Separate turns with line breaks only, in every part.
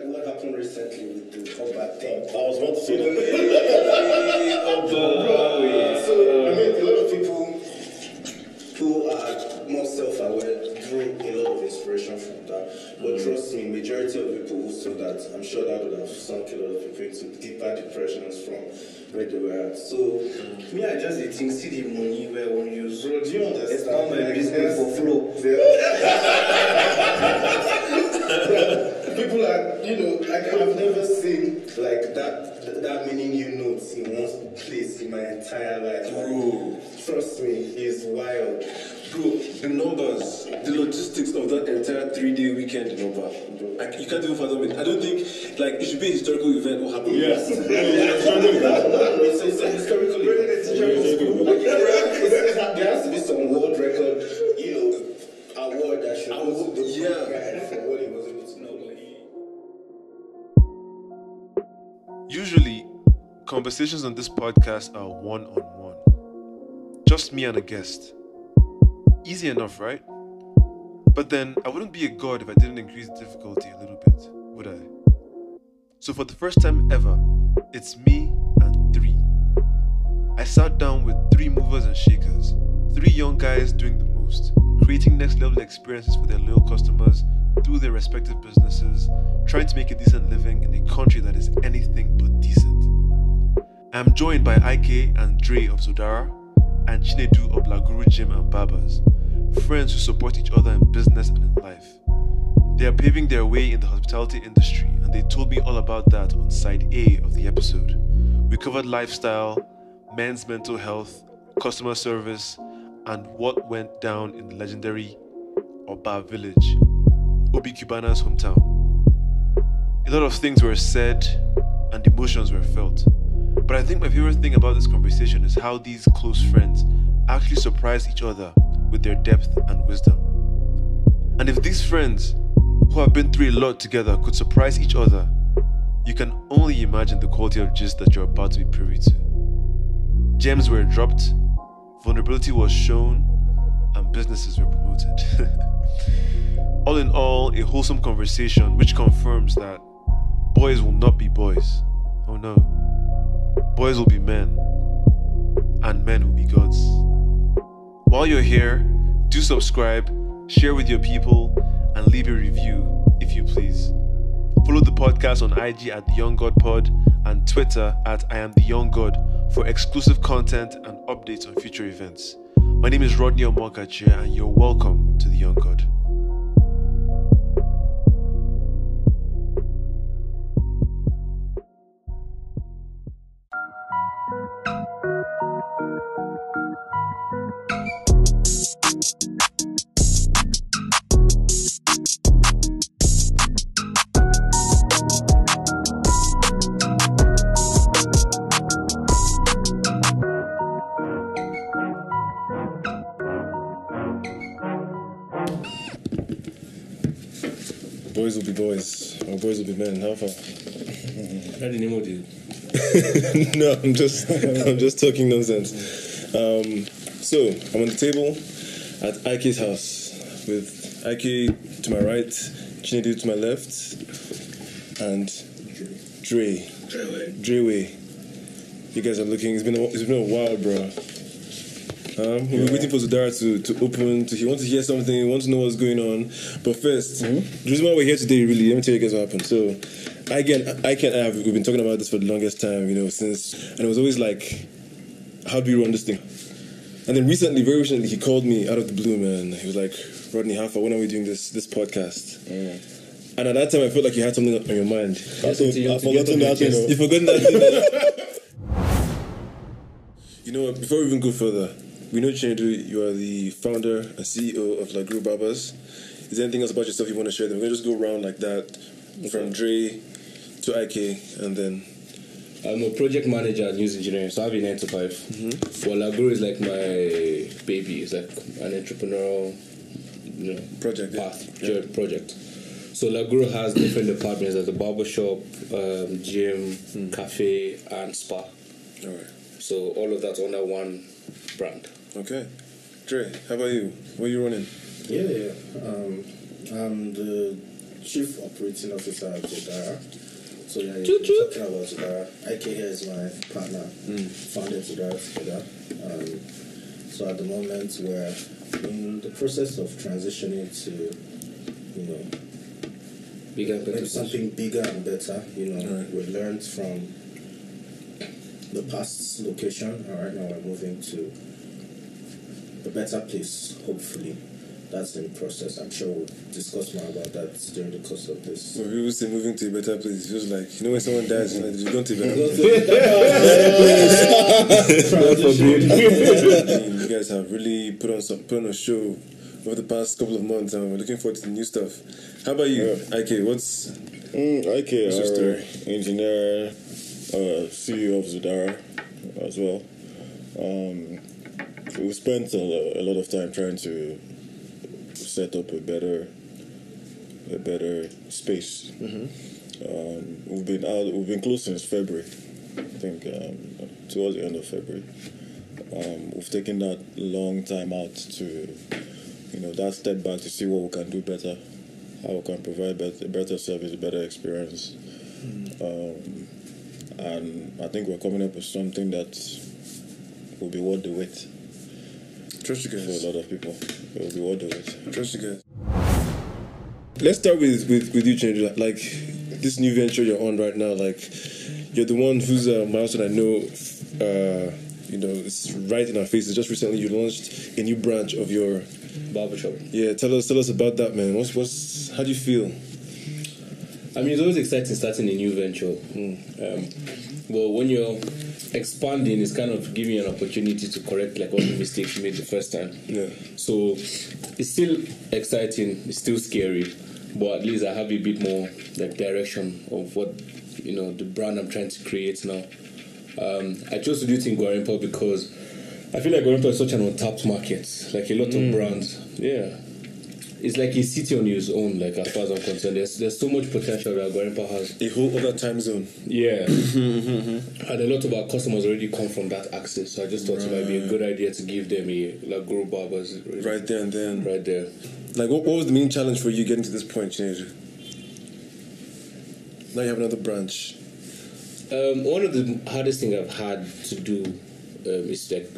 like what happened recently with the Oba thing.
I was about to say that.
So, I mean, a lot of people who are more self-aware drew a lot of inspiration from that. But mm-hmm. trust me, majority of people who saw that, I'm sure that would have sunk a lot of people into deeper depressions from where they were at. So, mm-hmm. me, I just think, see the money where want use.
Bro, do you understand?
It's all my business for flow. People are, you know, like I've never seen like that that many new notes in one place in my entire life.
Bro.
Trust me, it's wild.
Bro, the numbers, the logistics of that entire three day weekend in Oba, bro, I, you can't even fathom it. I don't think, like, it should be a historical event what happened.
Yes.
it's, it's a historical event. It's a historical Like, it's- it's- there has to be some world record, you know, award that should go to the
Yeah.
for what he was
Usually, conversations on this podcast are one on one. Just me and a guest. Easy enough, right? But then, I wouldn't be a god if I didn't increase the difficulty a little bit, would I? So, for the first time ever, it's me and three. I sat down with three movers and shakers, three young guys doing the most, creating next level experiences for their loyal customers through their respective businesses, trying to make a decent living in a country that is anything but decent. I am joined by Ike and Dre of Zodara and Chinedu of Laguru Gym and Barbers, friends who support each other in business and in life. They are paving their way in the hospitality industry, and they told me all about that on side A of the episode. We covered lifestyle, men's mental health, customer service, and what went down in the legendary Oba village, Obi Cubana's hometown. A lot of things were said and emotions were felt. But I think my favorite thing about this conversation is how these close friends actually surprise each other with their depth and wisdom. And if these friends, who have been through a lot together, could surprise each other, you can only imagine the quality of gist that you're about to be privy to. Gems were dropped, vulnerability was shown, and businesses were promoted. all in all, a wholesome conversation which confirms that boys will not be boys. Oh no. Boys will be men, and men will be gods. While you're here, do subscribe, share with your people, and leave a review if you please. Follow the podcast on IG at The Young God Pod and Twitter at I Am The Young God for exclusive content and updates on future events. My name is Rodney Omokachi, and you're welcome to The Young God.
Boys, will be men. How far?
How the name
no, I'm just I'm just talking nonsense. Um, so I'm on the table at Ike's house with Ike to my right, Chinedu to my left, and Dre. Drewe. You guys are looking. It's been a, it's been a while, bro. Um, we've been waiting for Zodara to, to open. To, he wants to hear something. He wants to know what's going on. But 1st the reason why we're here today, really, let me tell you guys what happened. So, again, I can have. We've been talking about this for the longest time, you know, since, and it was always like, how do we run this thing? And then recently, very recently, he called me out of the blue, man. He was like, Rodney Haffa, when are we doing this this podcast? And at that time, I felt like you had something on your mind.
Yes, you-
I've forgotten that. You know, you've that. You know what? Before we even go further, we know Chinedu, you are the founder and CEO of Laguru Barbers. Is there anything else about yourself you want to share? Then we're gonna just go around like that, from Dre to IK, and then
I'm a project manager at News Engineering, so I have a nine to 5 Well, Laguru is like my baby. It's like an entrepreneurial, you know,
Project, yeah.
path, journey, project. So Laguru has different departments. There's a barbershop, um, gym, cafe, and spa.
all right,
So all of that's under one brand.
Okay. Dre, how about you? Where you running?
Yeah, yeah. Um, I'm the Chief Operating Officer at Zodara. So yeah,
Choo
you're
choo.
talking about Zodara. IK here is my partner. Founded Zodara together. Um, so at the moment we're in the process of transitioning to, you know,
Bigger better.
make something bigger and better. You know,
Right.
we learned from the past location, and right now we're moving to a better place. Hopefully, that's in process. I'm sure we'll discuss more about that during the course of this.
When people say moving to a better place, it feels like you know when someone dies, you're like, you've gone to a better place. I mean, you guys have really put on some put on a show over the past couple of months, and we're looking forward to the new stuff. How about you, IK? What's
Mm, IK,
What's your story?
engineer, uh, CEO of Zodara as well. Um, we spent a, a lot of time trying to set up a better, a better space. Um, we've been out. We've been closed since February. I think um, towards the end of February. Um, we've taken that long time out to, you know, that step back to see what we can do better, how we can provide better, better service, better experience. Um, and I think we're coming up with something that will be worth the wait
trust you guys.
for a lot of people. It will be worth wait.
Trust you guys. Let's start with with with you, Chandra. Like this new venture you're on right now. Like you're the one who's a milestone I know. Uh, you know, it's right in our faces. Just recently, you launched a new branch of your.
barbershop.
Yeah, tell us, tell us about that, man. What's, what's, how do you feel?
I mean, it's always exciting starting a new venture. Um, but when you're expanding, is kind of giving you an opportunity to correct like all the mistakes you made the first time.
Yeah.
So it's still exciting. It's still scary, but at least I have a bit more like direction of what you know the brand I'm trying to create now. Um, I chose to do it in Gwarinpa because I feel like Gwarinpa is such an untapped market. Like a lot of brands, yeah. It's like a city on his own. Like as far as I'm concerned, there's there's so much potential that Gwarinpa has.
A whole other time zone.
Yeah. and a lot of our customers already come from that access. So I just thought it might be a good idea to give them a like Guru Barbers
Right there and then.
right there.
Like, what, what was the main challenge for you getting to this point, Chandra? Now you have another branch.
Um, one of the hardest things I've had to do um, is like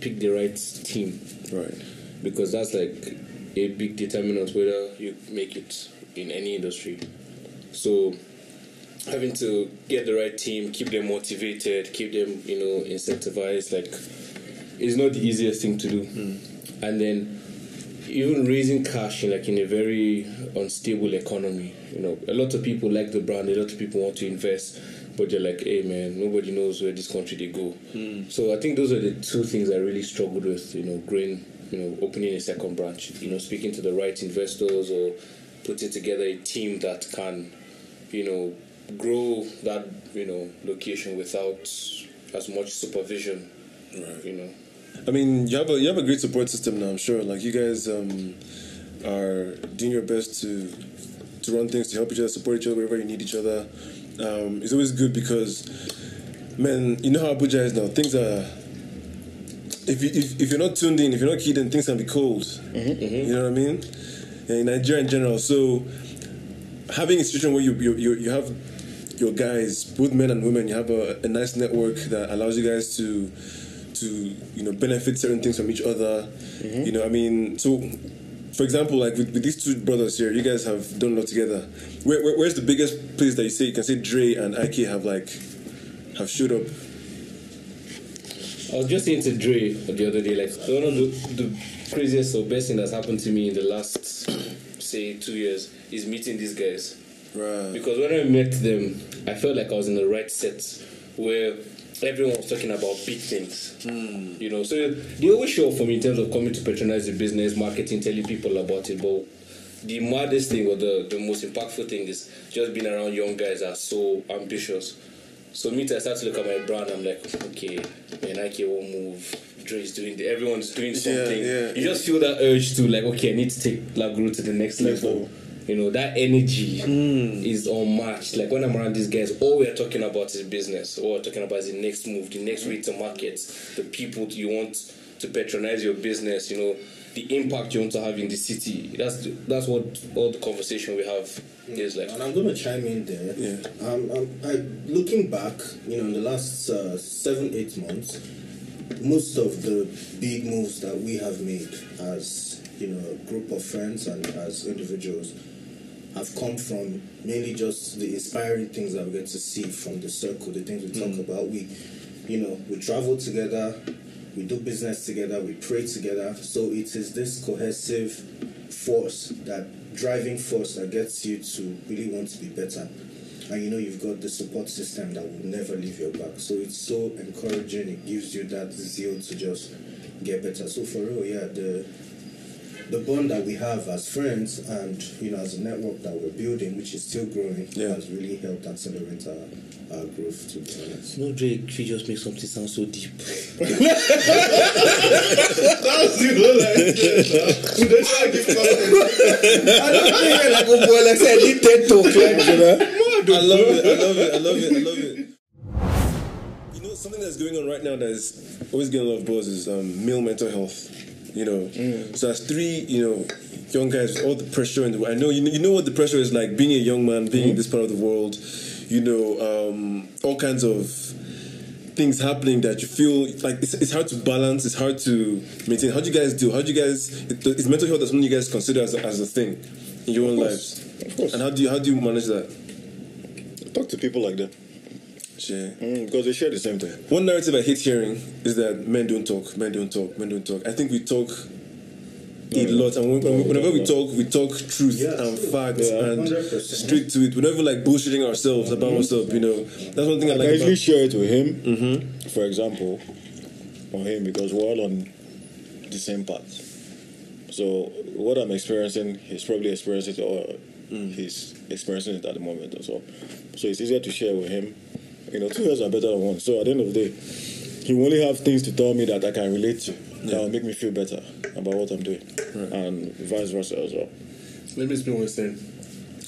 pick the right team
Right.
because that's like a big determinant whether you make it in any industry. So having to get the right team, keep them motivated, keep them you know incentivized, like is not the easiest thing to do. Hmm. And then even raising cash in like in a very unstable economy, you know, a lot of people like the brand, a lot of people want to invest, but they're like, hey man, nobody knows where this country they go. Hmm. So I think those are the two things I really struggled with, you know, growing, you know, opening a second branch, you know, speaking to the right investors or putting together a team that can, you know, grow that, you know, location without as much supervision.
Right.
You know.
I mean, you have a you have a great support system now. I'm sure. Like you guys um, are doing your best to to run things to help each other, support each other wherever you need each other. Um, it's always good because, man, you know how Abuja is now. Things are. If, you, if, if you're not tuned in, if you're not keyed in, things can be cold. Mm-hmm, mm-hmm. You know what I mean? In Nigeria in general. So, having a situation where you, you, you, you have your guys, both men and women, you have a, a nice network that allows you guys to to you know benefit certain things from each other. Mm-hmm. You know, I mean, so for example, like with, with these two brothers here, you guys have done a lot together. Where, where, where's the biggest place that you say you can say Dre and Ike have like have showed up?
I was just saying to Dre the other day, like one of the, the craziest or best thing that's happened to me in the last say two years is meeting these guys.
Right.
Because when I met them, I felt like I was in the right set where everyone was talking about big things. Hmm. You know, so they always show up for me in terms of coming to patronize the business, marketing, telling people about it. But the maddest thing or the, the most impactful thing is just being around young guys that are so ambitious. So me, I start to look at my brand. I'm like, okay, man, Nike won't move. Dre is doing. The, everyone's doing something.
yeah.
You just feel that urge to like, okay, I need to take Laguru to the next level. You know, that energy hmm. is unmatched. Like when I'm around these guys, all we're talking about is business. All we're talking about is the next move, the next way to market, the people you want to patronize your business. You know, the impact you want to have in the city. That's the, that's what all the conversation we have is like.
And I'm going to chime in there.
Yeah.
Um, um, I, looking back, you know, in the last uh, seven, eight months, most of the big moves that we have made as, you know, a group of friends and as individuals have come from mainly just the inspiring things that we get to see from the circle, the things we talk about. We, you know, we travel together, we do business together, we pray together. So it is this cohesive force, that driving force that gets you to really want to be better. And you know you've got the support system that will never leave your back. So it's so encouraging. It gives you that zeal to just get better. So for real, yeah, the the bond that we have as friends and you know as a network that we're building, which is still growing,
Yeah.
has really helped accelerate our, our growth. To be honest.
No, Drake, she just makes something sound so deep. like, oh boy, like I said, I did TED talk, like, you know.
I love it. I love it. I love it. I love it. You know, something that's going on right now that is always getting a lot of buzz is um, male mental health. You know, so as three, you know, young guys with all the pressure in the world. I know you know, you know what the pressure is like being a young man, being in this part of the world. You know, um, all kinds of things happening that you feel like it's, it's hard to balance. It's hard to maintain. How do you guys do? How do you guys? Is mental health something you guys consider as a, as a thing in your own
course.
lives?
Of course.
And how do you how do you manage that?
Talk to people like that Mm, because they share the same thing.
One narrative I hate hearing is that men don't talk, men don't talk, men don't talk. I think we talk a mm. lot, and when,
No, mm.
whenever
no,
we
no.
talk, we talk truth
Yeah,
and facts
Yeah.
and
100%.
straight to it. We're never like bullshitting ourselves about mm-hmm. what's up. You know, that's one thing I
I
like
can easily
about.
share it with him, mm-hmm. for example, on him because we're all on the same path. So what I'm experiencing, he's probably experiencing it, or mm. he's experiencing it at the moment as well. So it's easier to share with him. You know, two years are better than one. So at the end of the day, he will only have things to tell me that I can relate to that will make me feel better about what I'm doing, and vice versa as well.
Let me explain what you're saying.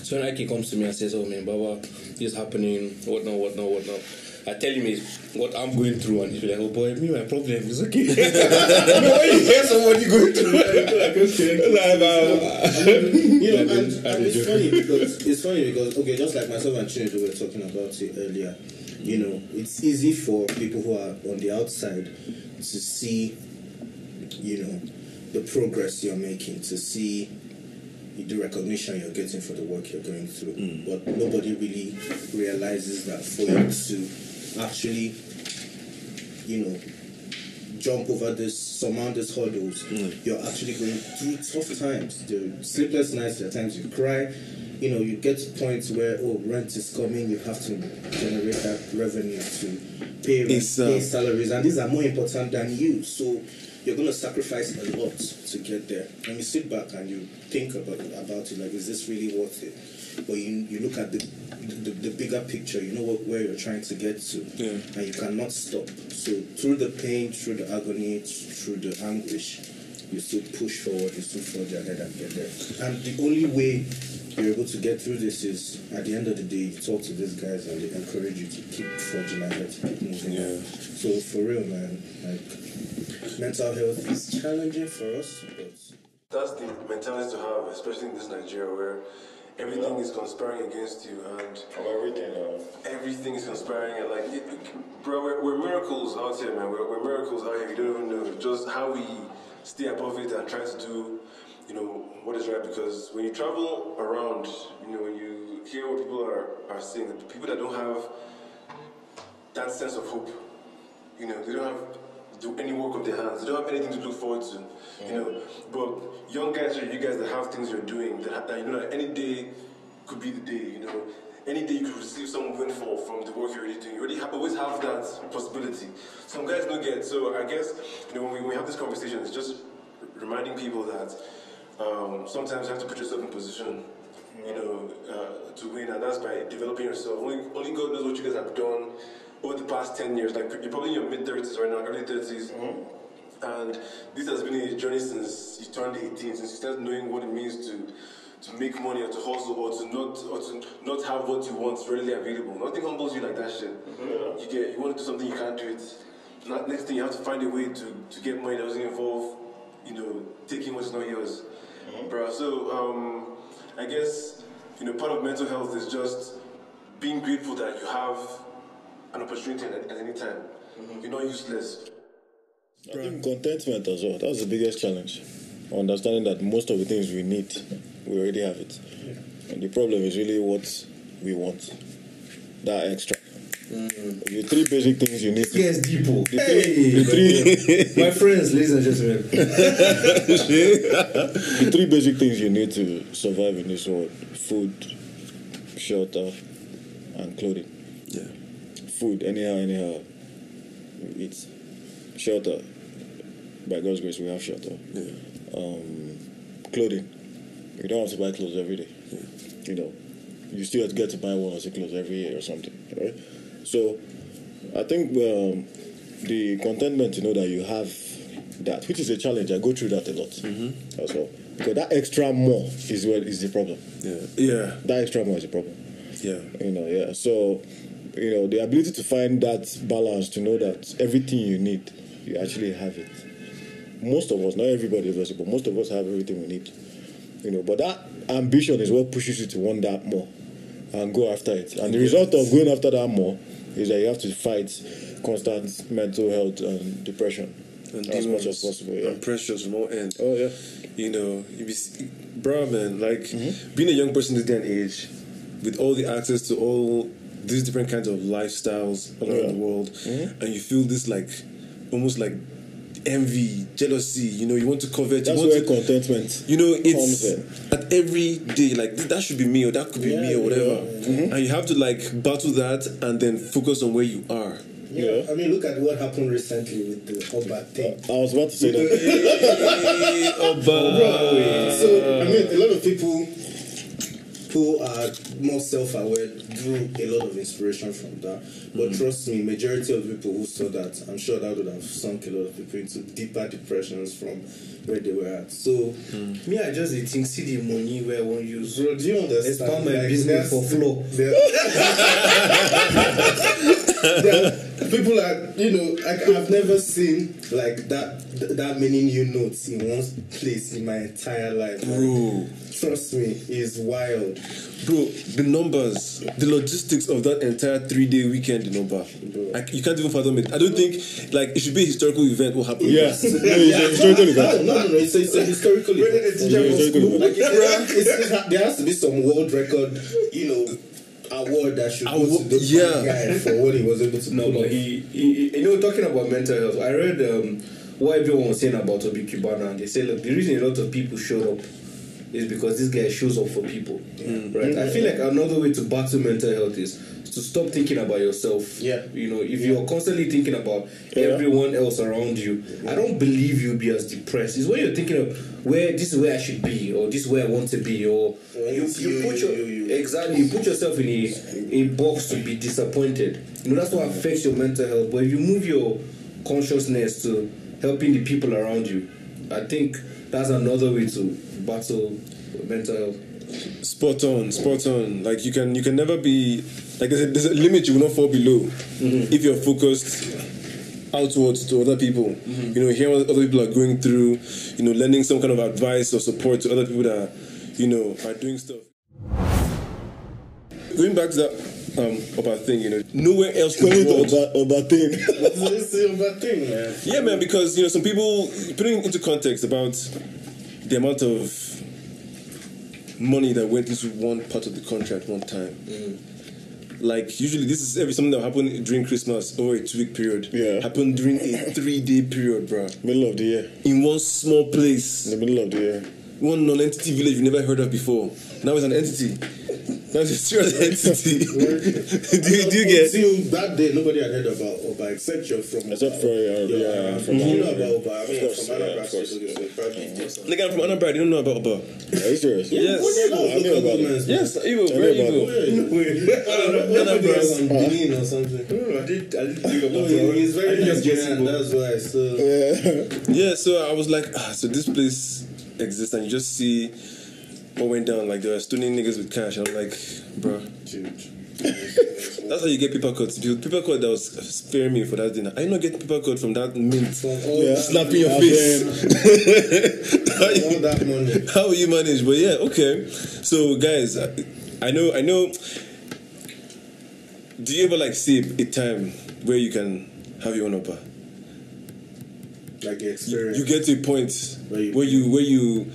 So when Ike comes to me and says, "Oh man, Baba, this is happening, whatnot, whatnot, whatnot," I tell him is what I'm going through, and he's like, "Oh boy, me my problem is okay." you know when you hear somebody going through, like okay, like, uh,
you know, and, and it's funny because it's funny because okay, just like myself and Chinedu were talking about it earlier. You know, it's easy for people who are on the outside to see, you know, the progress you're making, to see the recognition you're getting for the work you're going through. Mm. But nobody really realizes that for you to actually, you know, jump over this, surmount these hurdles, mm. you're actually going through tough times. The sleepless nights, there are times you cry. You know, you get to points where, oh, rent is coming, you have to generate that revenue to pay, rent,
uh,
pay salaries, and these are more important than you. So you're going to sacrifice a lot to get there. And you sit back and you think about, about it, like, is this really worth it? But you, you look at the, the, the bigger picture, you know what, where you're trying to get to,
Yeah.
and you cannot stop. So through the pain, through the agony, through the anguish, you still push forward, you still forge ahead and get there. And the only way you're able to get through this is at the end of the day, you talk to these guys and they encourage you to keep forging ahead, keep moving
Yeah.
So for real, man, like mental health is challenging for us, but
That's the mentality to have, especially in this Nigeria where everything is conspiring against you and
everything. Uh,
everything is conspiring and like it, it- bro we're, we're miracles out here man we're, we're miracles out here you don't even know just how we stay above it and try to do you know what is right because when you travel around you know when you hear what people are, are saying the people that don't have that sense of hope you know they don't have do any work of their hands they don't have anything to look forward to you know. But young guys or you guys that have things you're doing that, that you know that any day could be the day you know. Any day you could receive some windfall from the work you're already doing. You already have, always have that possibility. Some guys don't get so i guess you know when we, when we have this conversation it's just reminding people that um, sometimes you have to put yourself in position you know, uh, to win, and that's by developing yourself. Only, only God knows what you guys have done over the past 10 years. Like, you're probably in your mid 30s right now, early 30s. And this has been a journey since you turned 18, since you started knowing what it means to to make money or to hustle or to not or to not have what you want readily available. Nothing humbles you like that shit. You get you want to do something you can't do it. Not, next thing you have to find a way to, to get money that doesn't involve you know, taking what's not yours, bro. So um, I guess you know, part of mental health is just being grateful that you have an opportunity at, at any time. You're not useless.
I think contentment as well. That's the biggest challenge. Understanding that most of the things we need, we already have it. And the problem is really what we want. That extra. The three basic things you need to
Yes, people.
The
Hey,
three- the three
my friends, ladies and gentlemen.
the three basic things you need to survive in this world food, shelter, and clothing.
Yeah.
Food, anyhow, anyhow, eat. Shelter, by God's grace, we have shelter.
Yeah.
Um, clothing, you don't have to buy clothes every day. You know, you still have to get to buy one or two clothes every year or something, right? So, I think um, the contentment you know that you have that, which is a challenge. I go through that a lot
Mm-hmm.
as well. Because that extra more is what is the problem.
Yeah. Yeah.
That extra more is the problem.
Yeah.
You know, yeah. So, you know, the ability to find that balance to know that everything you need, you actually have it. Most of us, not everybody obviously, but most of us have everything we need. You know, but that ambition is what pushes you to want that more and go after it. And the result of going after that more is that you have to fight constant mental health and depression
And
as much as possible. Yeah.
And pressures from all ends.
Oh yeah.
You know, be, bro, man, like
Mm-hmm.
being a young person this day and age, with all the access to all these different kinds of lifestyles all around
Yeah.
the world,
Mm-hmm.
and you feel this like almost like envy, jealousy. You know, you want to covet.
That's
you want
where
to,
contentment
you know, it's
comes in.
at every day like "Th- that should be me or that could be me or whatever,
Mm-hmm.
and you have to like battle that and then focus on where you are.
Yeah.
Yeah.
I mean, look at what happened recently with the Oba thing.
I was about to say that.
So, I mean, a lot of people who are more self-aware drew a lot of inspiration from that. But mm. trust me, majority of people who saw that, I'm sure that would have sunk a lot of people into deeper depressions from where they were at. So, mm.
Me, I just dey think see the money where I want use.
bro, do you understand?
Expand my
Like,
business
there's-
for floor.
there- there are people are, you know, like I've never seen like that that many new notes in one place in my entire life.
Bro.
Trust me, it's wild.
Bro, the numbers, the logistics of that entire three day weekend in Oba, like, you can't even fathom it. I don't think like it should be a historical event. What happened?
Yeah. No, it's a historical event.
No, no, no, it's a, it's a historical event.
it's historical event.
Like, it's, it's, it's, there has to be some world record, you know, award that should go to this
yeah.
guy for what he was able to
No,
pull
but he, he, he- you know, talking about mental health, I read um, what everyone was saying about Obi Cubana, and they say, look, the reason a lot of people showed up is because this guy shows up for people, right? I feel like another way to battle mental health is to stop thinking about yourself.
Yeah.
You know, if you're constantly thinking about
Yeah.
everyone else around you, I don't believe you'll be as depressed. It's when you're thinking of where this is where I should be, or this is where I want to be, or
When
you, you
you,
put
you,
your
you, you.
exactly you put yourself in a, a box to be disappointed. You know that's what affects your mental health. But if you move your consciousness to helping the people around you, I think that's another way to battle mental health.
Spot on, spot on. Like you can, you can never be like there's a, there's a limit you will not fall below mm-hmm. if you're focused outwards to other people. Mm-hmm. You know, hearing what other people are going through. You know, lending some kind of advice or support to other people that you know are doing stuff. Going back to that um, about thing, you know, nowhere else in
Going
the
to
world.
Oba, Oba thing.
It's a bad thing, man.
Yeah, man, because you know some people putting into context about the amount of money that went into one part of the contract one time. Mm-hmm. Like usually, this is every something that happened during Christmas over a two week period.
Yeah.
happened during a three day period, bro.
Middle of the year.
In one small place,
In the middle of the year.
one non-entity village you never heard of before. Now it's an entity. Now it's a serious entity. do, you, do you get?
Until that day, nobody had heard about Oba except you're from.
Except for, uh,
You're,
yeah,
uh,
from
you know about Oba. I
Of
mean,
course,
from
yeah,
Anambra
of course.
State, so probably do something.
Nigga, I'm from Anambra. You don't know about Oba.
Are you serious?
Yes.
Well,
I knew about it.
Yes, evil,
I
very
knew about
evil.
Nobody else on Benin or something.
I did. I did think
No, he- he's very Nigerian, that's why. So
Yeah, so I was like, ah, so this place exists, and you just see what went down. Like they were stoning niggas with cash. I'm like, bro,
huge.
That's how you get paper cuts. Because paper cut that was sparing me for that dinner. I not get paper cut from that mint.
oh, Yeah.
Slapping your face. how, you,
that money.
how will you manage? But yeah, okay. So guys, I, I know, I know. Do you ever like see a time where you can have your own upper?
Like the
You,
experience.
you get to a point
Where you-
where you where you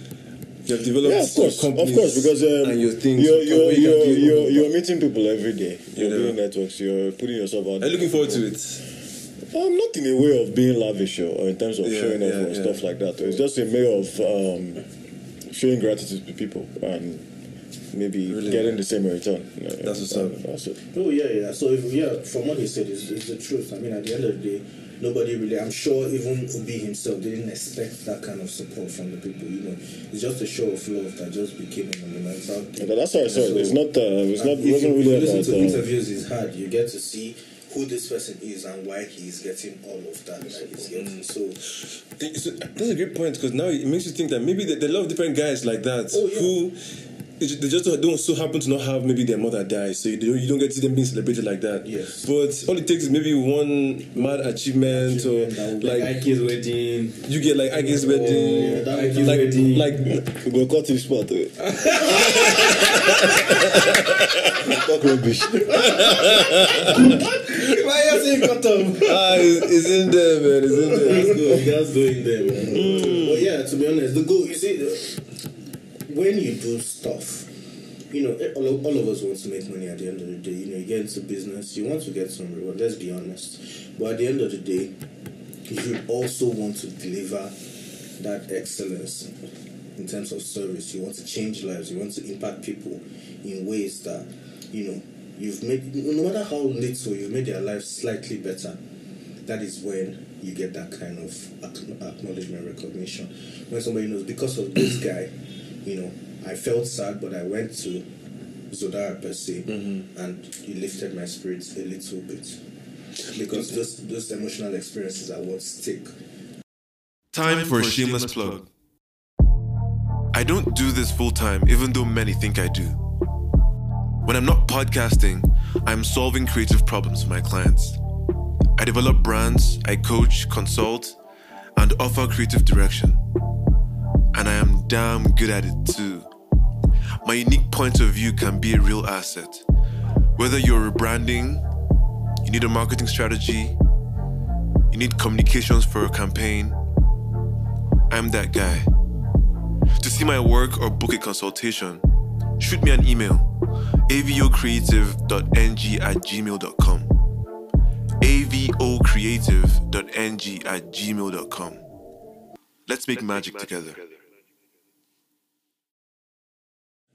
you have developed
Yeah, of course,
some
of course, because um,
and your things.
you're, you're,
you can
you're,
do your
you're, you're meeting people every day. You're
Yeah.
doing networks. You're putting yourself out.
Are you looking forward to it?
Um, not in a way of being lavish or, or in terms of
Yeah,
showing off
yeah,
or
yeah.
stuff like that. It's just a way of um, showing gratitude to people and maybe
Really?
getting the same return. Uh,
That's what's up.
That's it.
Oh yeah, yeah. So if, yeah, from what he said, is is the truth. I mean, at the end of the day, nobody really. I'm sure even Obi himself didn't expect that kind of support from the people. You know, it's just a show of love that just became a monumental. thing.
Yeah, that's how I saw it. It's not. Uh, it's not.
And
It
if you,
wasn't
if you
really
listen to
Uh,
interviews he's hard. you get to see who this person is and why he's getting all of that that he's getting. So
so That's a great point because now it makes you think that maybe there there are a lot of different guys like that
Oh, yeah.
who they just don't so happen to not have maybe their mother die, so you don't, you don't get to see them being celebrated like that.
Yes.
But all it takes is maybe one mad achievement,
Achievement that
or
will
like
Ike's wedding.
you get like Ike's wedding,
that
Ike's
like
wedding.
like
we go cut his spot. eh. Talk rubbish.
Why you saying cut off?
ah, it's, it's in there, man. It's in there.
That's good. That's going there, man. But yeah, to be honest, the goal. You see, the- when you do stuff, you know, eh, all of, all of us want to make money at the end of the day. You know, you get into business, you want to get some reward. Let's be honest. But at the end of the day, you also want to deliver that excellence in terms of service. You want to change lives. You want to impact people in ways that you know you've made. No matter how little you've made their lives slightly better. That is when you get that kind of acknowledgement, recognition. When somebody knows because of this guy, you know, I felt sad, but I went to Zodara per se, mm-hmm. and he lifted my spirits a little bit because mm-hmm. those those emotional experiences are what stick.
Time for a shameless plug. I don't do this full time, even though many think I do. When I'm not podcasting, I'm solving creative problems for my clients. I develop brands, I coach, consult, and offer creative direction. And I am damn good at it too. My unique point of view can be a real asset. Whether you're rebranding, you need a marketing strategy, you need communications for a campaign, I'm that guy. To see my work or book a consultation, shoot me an email avocreative.ng at gmail.com. avocreative.ng at gmail.com. Let's make magic together.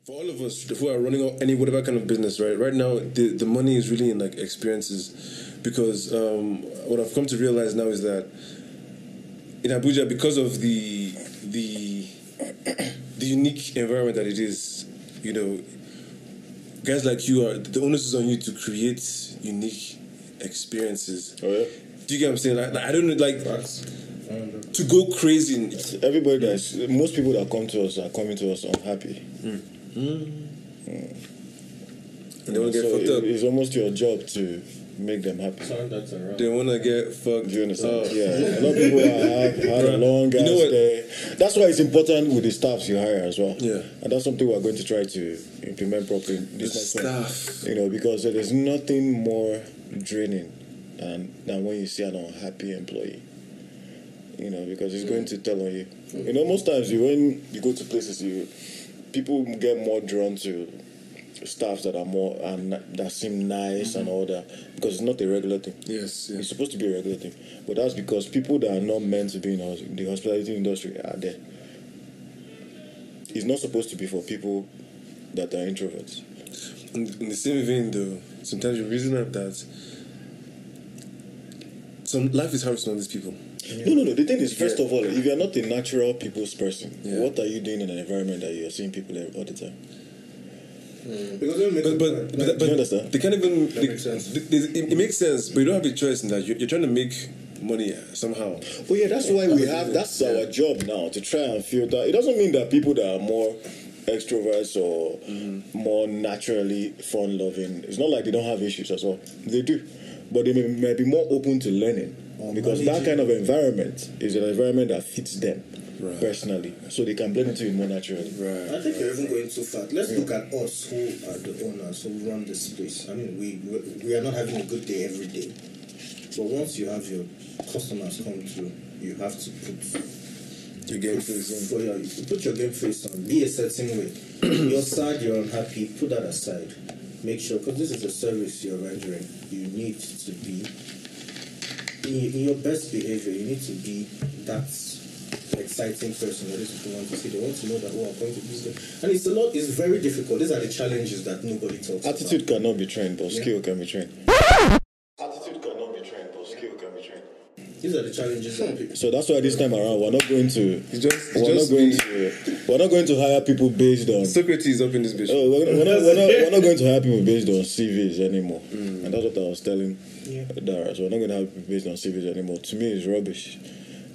For all of us who are running any whatever kind of business, right? Right now, the, the money is really in like experiences, because um, what I've come to realize now is that in Abuja, because of the the the unique environment that it is, you know, guys like you are the onus is on you to create unique experiences.
Oh yeah.
Do you get what I'm saying? Like, I don't know, like to go crazy.
Everybody that's most people that come to us are coming to us unhappy. Mm.
and they want to get
so
fucked
it-
up.
It's almost your job to make them happy.
Turn that around.
They want to get fucked.
Do you understand?
up.
Yeah, a lot of people are, have had a long
you know
ass
what?
day. That's why it's important with the staffs you hire as well.
Yeah.
and that's something we're going to try to implement properly.
The
This next one.
staff.
you know, because there's nothing more draining than than when you see an unhappy employee. You know, because it's going to tell on you. You know, most times you when you go to places, you people get more drawn to staffs that are more and that seem nice and mm-hmm. all that because it's not a regular thing.
Yes,
It's supposed to be a regular thing, but that's because people that are not meant to be in the hospitality industry are there. It's not supposed to be for people that are introverts.
In, the same vein, though, sometimes you reason that some life is hard for some of these people.
No, no, no. The thing is, first
Yeah.
of all, if you're not a natural people's person,
Yeah.
what are you doing in an environment that you're seeing people all the time?
Because it makes
But
it-
but
like-
but,
Do understand?
they can't even.
That
they-
makes sense.
they- they- it, it makes sense, but you don't have a choice in that. You're, you're trying to make money uh, somehow.
Well, yeah, that's why we have. That's our job now to try and filter. It doesn't mean that people that are more extroverts or mm-hmm. more naturally fun loving. It's not like they don't have issues as well. They do, but they may, may be more open to learning
Or
because that kind of environment is an environment that fits them
Right.
personally, so they can blend into it more naturally.
Right.
I think you're even going too far. Let's look at us who are the owners who run this place. I mean, we we- we are not having a good day every day, but once you have your customers come through, you have to put
You get things
for your you put your game face on. Be a certain way. you're sad, you're unhappy. Put that aside. Make sure because this is a service you're rendering. You need to be in, in your best behavior. You need to be that exciting person that these people want to see. They want to know that oh, I'm going to this. And it's a lot. It's very difficult. These are the challenges that nobody talks
Attitude
about.
cannot be trained, but
Yeah.
skill can be trained. Attitude cannot be trained, but skill can be trained.
These are the challenges that people.
So that's why this time around we're not going to
It's just- it's
we're
just
not going to we're not going to hire people based on
Socrates is up in this bitch.
Oh, we're, we're, not, we're, not, we're not going to hire people based on CVs anymore.
Mm.
And that's what I was telling
Yeah.
Dara. So we're not going to hire people based on CVs anymore. To me, it's rubbish.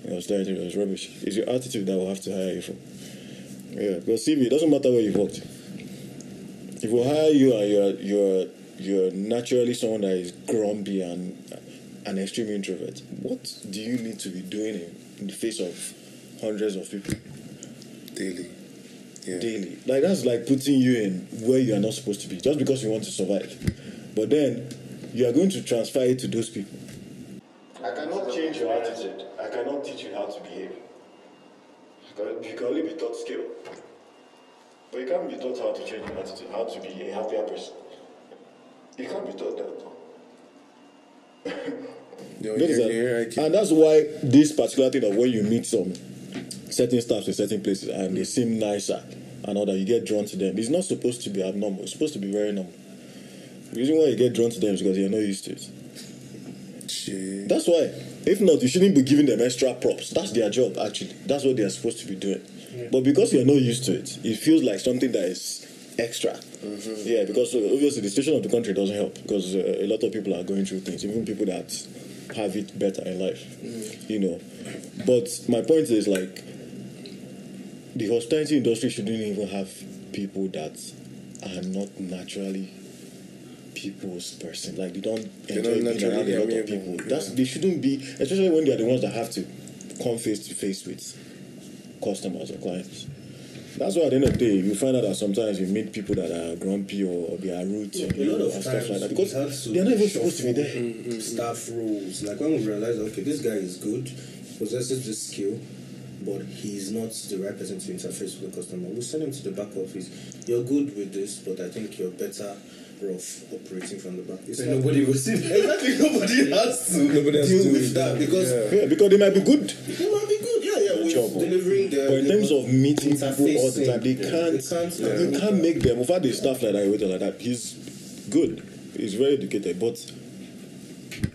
I was telling you, it's rubbish. It's your attitude that will have to hire you for. Yeah, because CV, it doesn't matter where you've worked. If we hire you and you're, you're, you're naturally someone that is grumpy and an extreme introvert, what do you need to be doing in, in the face of hundreds of people?
Daily. Yeah.
daily. Like that's like putting you in where you are not supposed to be just because you want to survive. But then you are going to transfer it to those people. I cannot change your attitude. I cannot teach you how to behave. You can only be taught skill. But you can't be taught how to change your attitude, how to be a happier person. You can't be taught that.
Yo,
That is
you're- you're right, kid.
and that's why this particular thing of when you meet some certain staffs in certain places and they seem nicer and all that, you get drawn to them. It's not supposed to be abnormal. It's supposed to be very normal. The reason why you get drawn to them is because you're not used to it.
Shit.
That's why. If not, you shouldn't be giving them extra props. That's their job, actually. That's what they are supposed to be doing. But because you're not used to it, it feels like something that is extra. Yeah, because uh, obviously the situation of the country doesn't help because uh, a lot of people are going through things, even people that have it better in life. You know. But my point is like the hospitality industry shouldn't even have people that are not naturally people's person. Like they don't
They're
enjoy
not
being around a lot of people. That's
yeah.
they shouldn't be, especially when they are the ones that have to come face to face with customers or clients. That's why at the end of the day, you find out that sometimes you meet people that are grumpy or they are rude to
a
you
lot
or
of
stuff like that because they're not even supposed to be there.
shuffle mm, mm, mm. Staff rules, like when we realize, okay, this guy is good, possesses this skill, but he's not the right person to interface with the customer. We send him to the back office. You're good with this, but I think you're better off operating from the back. It's
So nobody will see that.
exactly nobody has to
Nobody has
deal
to
with
with
that
that,
because
yeah.
Yeah, because they might be good.
they might be good. Yeah, yeah,
Trouble.
delivering the.
But in terms of meeting people all the time, they
yeah,
can't.
They can't.
You can't make them. We've had the stuff like that, with like that. He's good. He's very educated, but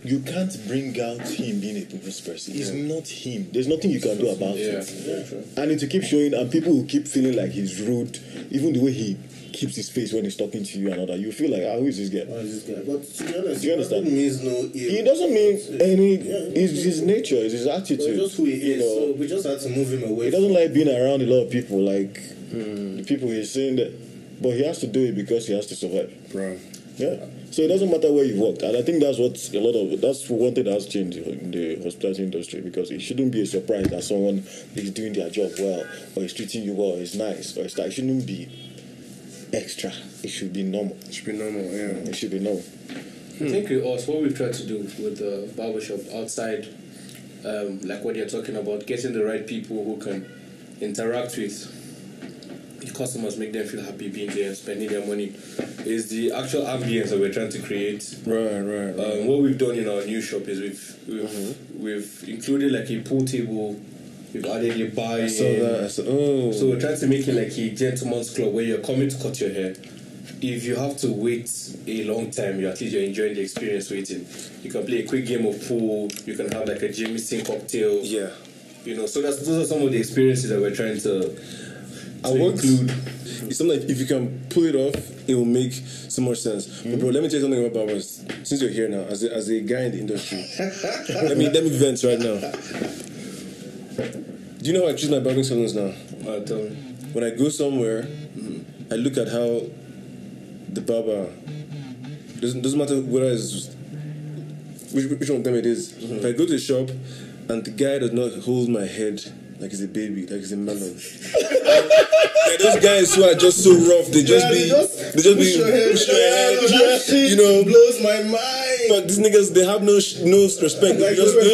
you can't bring out him being a people's person. He's not him. There's nothing you can do about
Yeah.
it. And it to keep showing, and people will keep feeling like he's rude, even the way he keeps his face when he's talking to you and all that. You feel like, ah, who is this guy?
Why is this guy? But to be honest,
Do you understand?
doesn't means no ill.
He doesn't mean any. It's his nature. It's his
So
attitude.
just who he
you
is.
know.
So we just had to move him away.
He doesn't like being around a lot of people, like the people he's saying that. But he has to do it because he has to survive.
Bro.
Yeah. So it doesn't matter where you worked, and I think that's what a lot of that's one thing that has changed in the hospitality industry because it shouldn't be a surprise that someone is doing their job well or is treating you well, is nice, or it's like it shouldn't be extra. It should be normal.
It should be normal, yeah.
It should be normal.
I think with us, what we've tried to do with the barbershop outside, um, like what you're talking about, getting the right people who can interact with the customers, make them feel happy being there, spending their money, is the actual ambience that we're trying to create.
Right, right, right.
Um, what we've done in our new shop is we've we've, we've included like a pool table, we've added a bar.
I saw that. I saw, oh.
So we're trying to make it like a gentleman's club where you're coming to cut your hair. If you have to wait a long time, you at least you're enjoying the experience waiting. You can play a quick game of pool. You can have like a Jameson cocktail.
yeah.
You know, so that's those are some of the experiences that we're trying to,
I want
include.
It's something like if you can pull it off, it will make so much sense. But hmm. bro, let me tell you something about barbers. Since you're here now, as a, as a guy in the industry, let me let me vent right now. Do you know how I choose my barbering salons now?
Uh, tell me.
When I go somewhere, I look at how the barber doesn't doesn't matter whether it's which, which one of them it is. If I go to the shop and the guy does not hold my head like he's a baby, like he's a melon. like those guys who are just so rough, they just
Yeah,
be
they just
they just
push
be
your head.
push your head,
Yeah, that shit
you know.
blows my mind.
But these niggas, they have no sh- no respect. They
Like,
just
like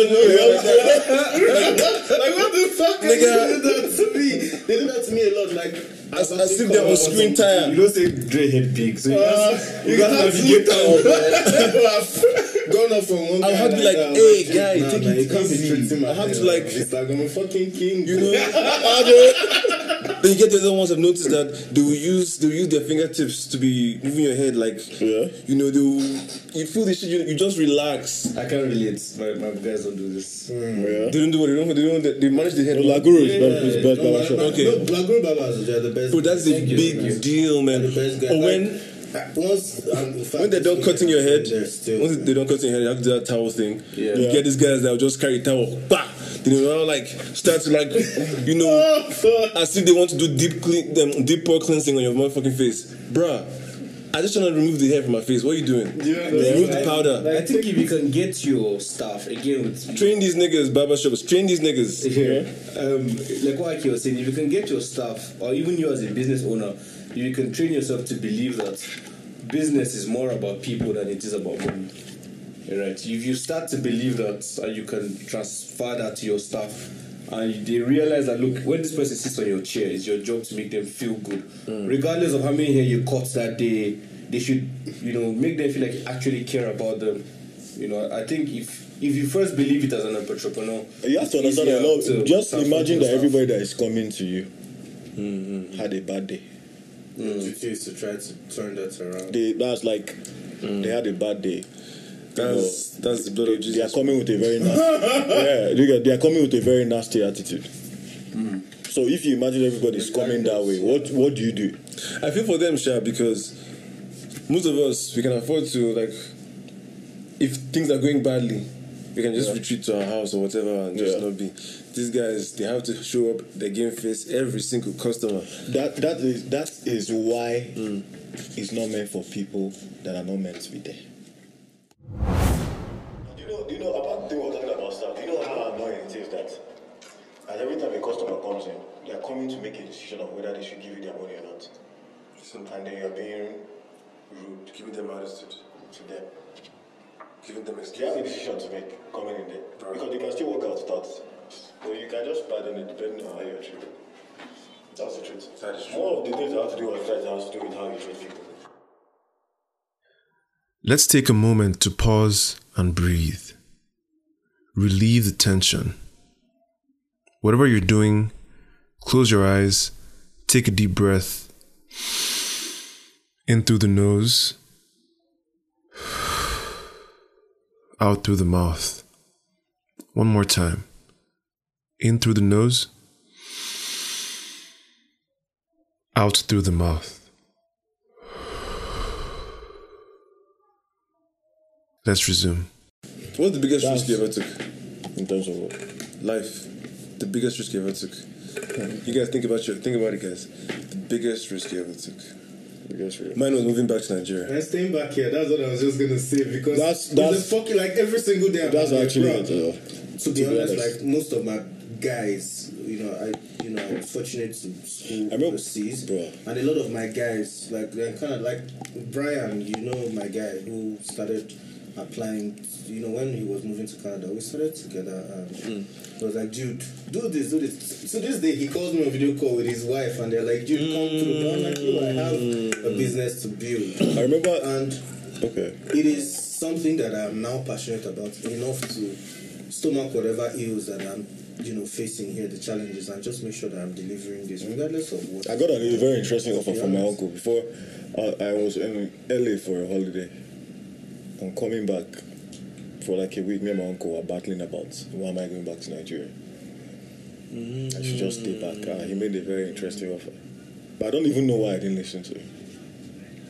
what the fuck are you
Nigga.
doing that to me? They do that to me a lot. Like
as, as if they're on screen time.
You don't say Dre head big, so you
Uh,
just,
you
you got
have
to
to
navigate
look Gone up from one
I'll
guy
have to
like
like, hey, guy,
nah,
take
nah,
it
you can't be
easy. I have to, like-
it's like I'm a fucking king.
You know, then you get the other ones I've noticed that they will use they will use their fingertips to be moving your head like
Yeah.
you know they will, you feel this shit you, you just relax.
I can't relate. My, my guys don't do this.
Mm, yeah.
They don't do what they don't they don't they manage the head.
Laguru is best, is best
no,
barber shop.
no,
Okay.
No, Laguru Babas are the best.
Bro, that's a
Thank you.
big deal, man.
the best guys.
Or when
Like, once um, fact,
when they're done
this
cutting your head,
still.
once they don't cut in your head, you have to do that towel thing.
Yeah.
You get these guys that will just carry towel, bah, you know, like start to like, you know, as if they want to do deep clean, them deep pore cleansing on your motherfucking face, bruh. I just trying to remove the hair from my face. What are you doing?
Yeah.
remove the
I-
powder.
I think if you can get your staff again with
Train these niggas, barber shops. Train these niggas.
Yeah. Um, like what Aki was saying, if you can get your staff, or even you as a business owner, you can train yourself to believe that business is more about people than it is about money. Right? If you start to believe that you can transfer that to your staff, and they realize that look, when this person sits on your chair, it's your job to make them feel good, mm. regardless of how many hair you cut that day. They should, you know, make them feel like you actually care about them. You know, I think if if you first believe it as an entrepreneur,
You have to understand a
easier
lot. Just imagine that everybody that is coming to you mm-hmm. had a bad day. Mm.
The duty to try to turn that around.
They that's like mm. they had a bad day.
That's that's the blood of
They are coming with a very nasty. yeah, they are coming with a very nasty attitude. So if you imagine everybody's coming that way, what what do you do?
I feel for them, Sha, because most of us we can afford to like if things are going badly, we can just retreat to our house or whatever and just
Yeah.
not be. These guys they have to show up their game face every single customer.
That that is that is why mm. it's not meant for people that are not meant to be there. Do you know? Do you know about the thing we're talking about stuff? Do you know how annoying it is that, and every time a customer comes in, they are coming to make a decision of whether they should give you their money or not, and then you're being rude,
Giving them attitude,
to them.
giving them
You have a decision to make coming in there because you can still work out thoughts. or you can just pardon it depending on how you're treated. That's the truth.
That is true.
More of the things that have to do with that has to do with how you treat people.
Let's take a moment to pause and breathe. Relieve the tension. Whatever you're doing, close your eyes, take a deep breath in through the nose, out through the mouth. One more time. In through the nose, out through the mouth. Let's resume.
What's the biggest
That's-
risk you ever took?
In terms of what?
Life. The biggest risk you ever took. You guys think about your think about it guys. The biggest risk you ever took.
I guess really.
Mine was moving back to Nigeria.
And staying back here, that's what I was just gonna say because
That's-
it's
that's-
a fucking like every single day. I'm
That's
like,
actually
bro,
it,
to be
to be
honest,
honest.
like most of my guys, you know, I you know, I was fortunate to school
I remember-
overseas,
bro.
and a lot of my guys, like they're kind of like Brian, you know, my guy who started applying. You know, when he was moving to Canada, we started together, and he was like, "Dude, do this, do this." So this day, he calls me on video call with his wife, and they're like, "Dude, come through." I'm like, "Yo, I have a business to build,"
I remember.
and
Okay.
it is something that I'm now passionate about enough to stomach whatever ills that I'm, you know, facing here, the challenges, and just make sure that I'm delivering this, regardless of what.
I got a very interesting offer from my uncle before uh, I was in LA for a holiday. I'm coming back for like a week. Me and my uncle were battling about why am I going back to Nigeria? I should just stay back. Uh, he made a very interesting offer, but I don't even know why I didn't listen to him.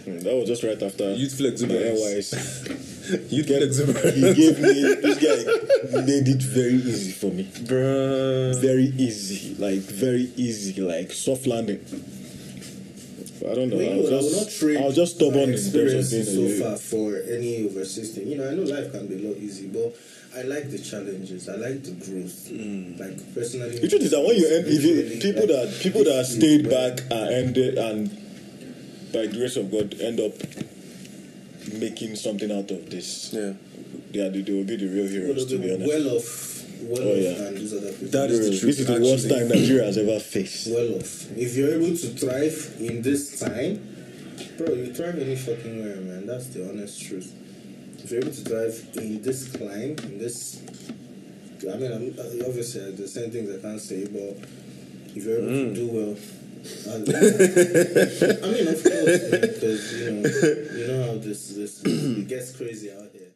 Hmm, that was just right after
Youthful exuberance.
NYSC.
Youth
Get-
exuberance.
he gave me this guy made it very easy for me.
Bruh.
very easy, like very easy, like soft landing. I don't know.
Well,
I
you
was
know, I will
just,
not trade
I was just stubborn
my
in terms of being
experiences
a
so
youth.
far for any overseas thing. You know, I know life can be a lot easy, but I like the challenges. I like the growth. Hmm. Like personally,
The truth is that when you end, if you, people
like,
that people that
if you-
stayed back and ended and by grace of God end up making something out of this,
Yeah.
yeah, they, they will be the real
well,
heroes. To be honest,
well off, well
Oh,
off,
yeah.
and these other people.
That is the truth,
this is the worst time Nigeria has ever faced.
well off. If you're able to thrive in this time, bro, you thrive any fucking where, man. That's the honest truth. If you're able to thrive in this climb, in this, I mean, I'm, uh, obviously the same things I can't say, but if you're able to do well. I mean, of course, because you know, you know how this this it gets crazy out here.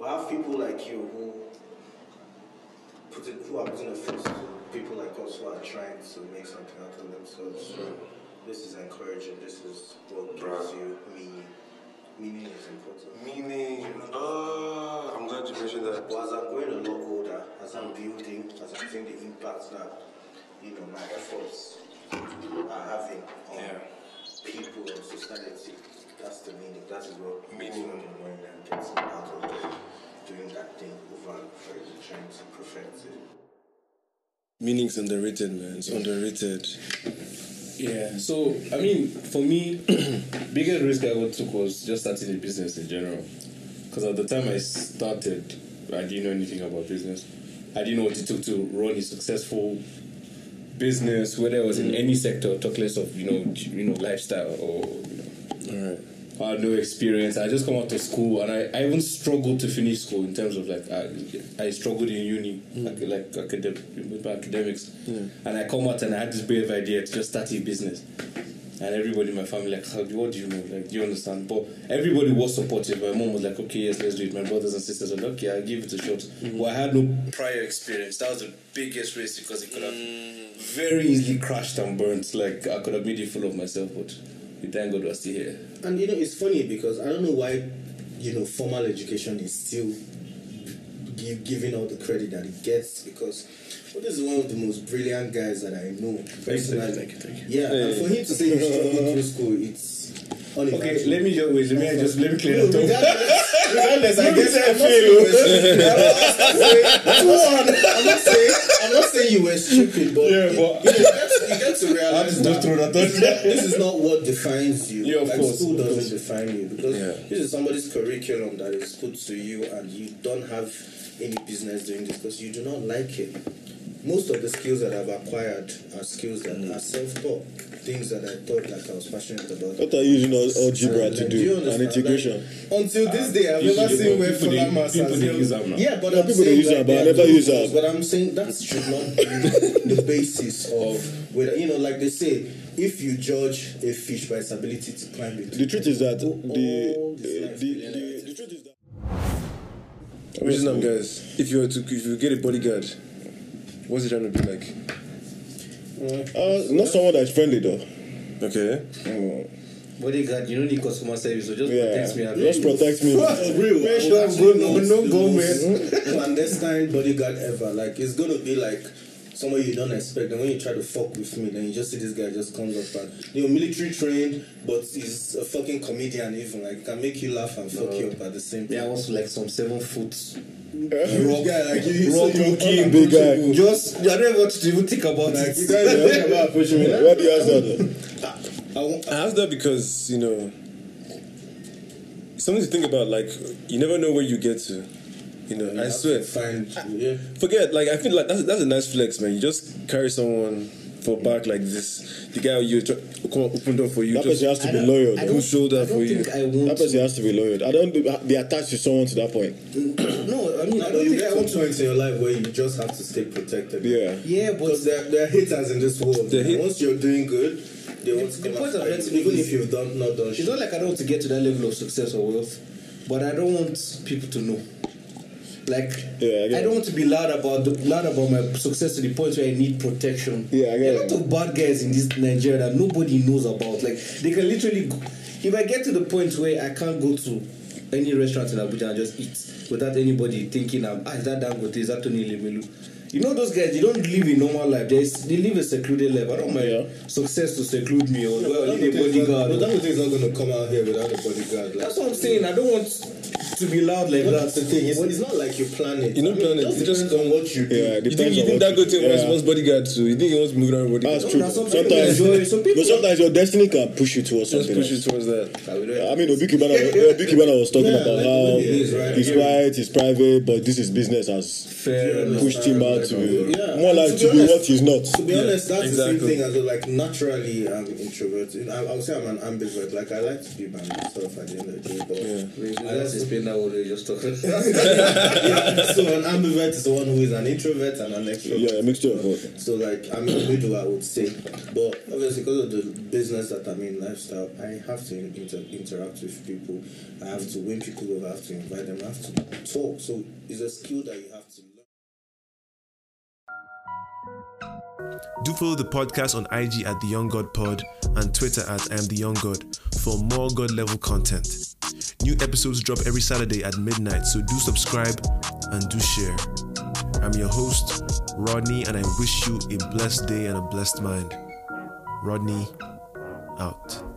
We have people like you who put it, who are putting a face to people like us who are trying to make something out of themselves. So this is encouraging. This is what gives you meaning. Meaning is important.
Meaning, uh, I'm glad you mentioned that.
But as I'm growing a lot older, as I'm building, as I'm seeing the impact that you know my efforts are having on
Yeah.
people and society, that's the meaning. That is what
Meaning.
and gets out of doing that thing over and over trying to perfect it.
Meaning's underrated, man. It's underrated.
Yeah. So I mean, for me, biggest risk I ever took was just starting a business in general. Because at the time I started, I didn't know anything about business. I didn't know what it took to run a successful business, whether it was in mm. any sector, talk less of you know, you know, lifestyle or you know,
All right.
I had no experience. I just come out of school, and I, I even struggled to finish school in terms of like I, I struggled in uni, hmm. like, like academic, my academics, and I come out and I had this brave idea to just start a business. And everybody in my family like, how, what do you know? Like, do you understand? But everybody was supportive. My mom was like, okay, yes, let's do it. My brothers and sisters were like, okay, I'll give it a shot. Hmm. But I had no prior experience. That was the biggest risk because it could have hmm. very easily crashed and burnt. Like, I could have made a fool of myself, but we thank God we're still here.
And you know, it's funny because I don't know why, you know, formal education is still give, giving all the credit that it gets because well, this is one of the most brilliant guys that I know personally.
thank you, thank you.
Yeah, and for him to say he struggled through school, it's
Okay, let me just wait. Let me just let me clear
No,
that up.
regardless, regardless, I
Let me
guess
say
I'm not,
fail,
saying you were stupid. I'm not saying- I'm not saying I'm not saying you were stupid, but
Yeah,
you,
but-
you, know, you, get to, you get to realize
just
that
throw that out
this, is not, this is not what defines you.
Yeah, of
like
course,
school
of
doesn't define you because
Yeah.
this is somebody's curriculum that is put to you, and you don't have any business doing this because you do not like it. Most of the skills that I've acquired are skills that are self-taught, things that I thought like I was passionate about.
What are you using all, algebra
Like,
to
do
do?
understand?
An integration.
Like, until this ah, day, I've never
dey-
seen where
people dey-
Fuller Mass has
dey
held-
use am now.
Yeah, but
Yeah,
I'm
people dey
saying
use
like,
am, but I
they are
never
good
use
tools,
am.
But I'm saying that should not be the basis of whether you know, like they say, if you judge a fish by its ability to climb it.
The truth is that the
all
the, the, the, the truth is that.
Which now, guys, if you were to if you get a bodyguard, what's it trying to be like?
Uh, not someone that's friendly though.
Okay.
Bodyguard, you don't need customer service, so just
Yeah,
text me. and-
just protect me.
real.
Make
I
sure I'm
was
good, no-
not
no
the
government.
most Clandestine bodyguard ever. Like it's gonna be like somewhere you don't expect. And when you try to fuck with me, then you just see this guy just comes up and you know military trained, but he's a fucking comedian. Even like can make you laugh and fuck you up at the same time.
Yeah, I was like some seven foot
rock guy like you. you
rock
so you're
looking
big guy.
Just I don't want to even think about
Like,
it.
you guys are talking about pushing me.
Why do you ask that?
I want,
I ask that because you know something to think about. Like you never know where you get to. You know, I swear.
Find yeah.
Forget. Like I feel like that's that's a nice flex, man. You just carry someone for back like this. The guy you try, come open door for you.
That
just
person has to
I
be loyal.
I
though.
don't,
shoulder
I
for you.
That person
to.
has to be loyal. I don't be- be attached to someone to that point.
Mm, no, I mean, I don't
you
think
get
I want
to
to.
points in your life where you just have to stay protected.
Yeah.
Yeah, but
Because there, there are haters in this world.
The hate-
Once you're doing good, they want to
the
come
point
after
I'm
you, even if you've done not done
It's
shit.
not like I don't want to get to that level of success or wealth, but I don't want people to know. Like,
Yeah, I
I don't want to be loud about the, loud about my success to the point where I need protection.
Yeah, I get
There are a lot of bad guys in this Nigeria that nobody knows about. Like, they can literally, go, if I get to the point where I can't go to any restaurant in Abuja and just eat without anybody thinking, ah, is that Dangote, is that Tony Lemelu? you know those guys. They don't live a normal life. They they live a secluded life. I don't mind
Yeah.
success to seclude me or well, need a bodyguard.
No, Dangote is not going to come out here without a bodyguard. Like,
That's what I'm saying. I don't want to be loud like
But
that.
that's the thing. It's, it's not like you plan it.
You don't
I mean,
plan it.
It
You
just
just-
depends on what you do.
Yeah,
You think,
depends
you
on
think
what
that good thing
yeah.
wants, wants bodyguard too? You think he wants to move around with
That's true.
now some
sometimes,
some people-
but sometimes your destiny can push you towards
Just
something.
push you towards that.
I mean, Obi Cubana, Obi Cubana was talking
Yeah,
about
like
how
the he is, right?
he's quiet, he's private, but this is business has
Fair
pushed him out to
Yeah.
more like
To
to
be
be what he's not.
To be honest, that's the same thing as. Like naturally, I'm introverted. I, I would say I'm an ambivert. Like I like to be by myself at the end of the day. But I
Let's
also,
explain that one we just talking.
yeah, so an ambivert is the one who is an introvert and an extrovert.
Yeah, a mixture of both.
So like I'm in the middle, I would say. But obviously, because of the business that I'm in, lifestyle, I have to inter- interact with people. I have to win people over. I have to invite them. I have to talk. So it's a skill that you have to
Do follow the podcast on IG at The Young God Pod and Twitter at I Am The Young God for more God level content. New episodes drop every Saturday at midnight, so do subscribe and do share. I'm your host, Rodney, and I wish you a blessed day and a blessed mind. Rodney, out.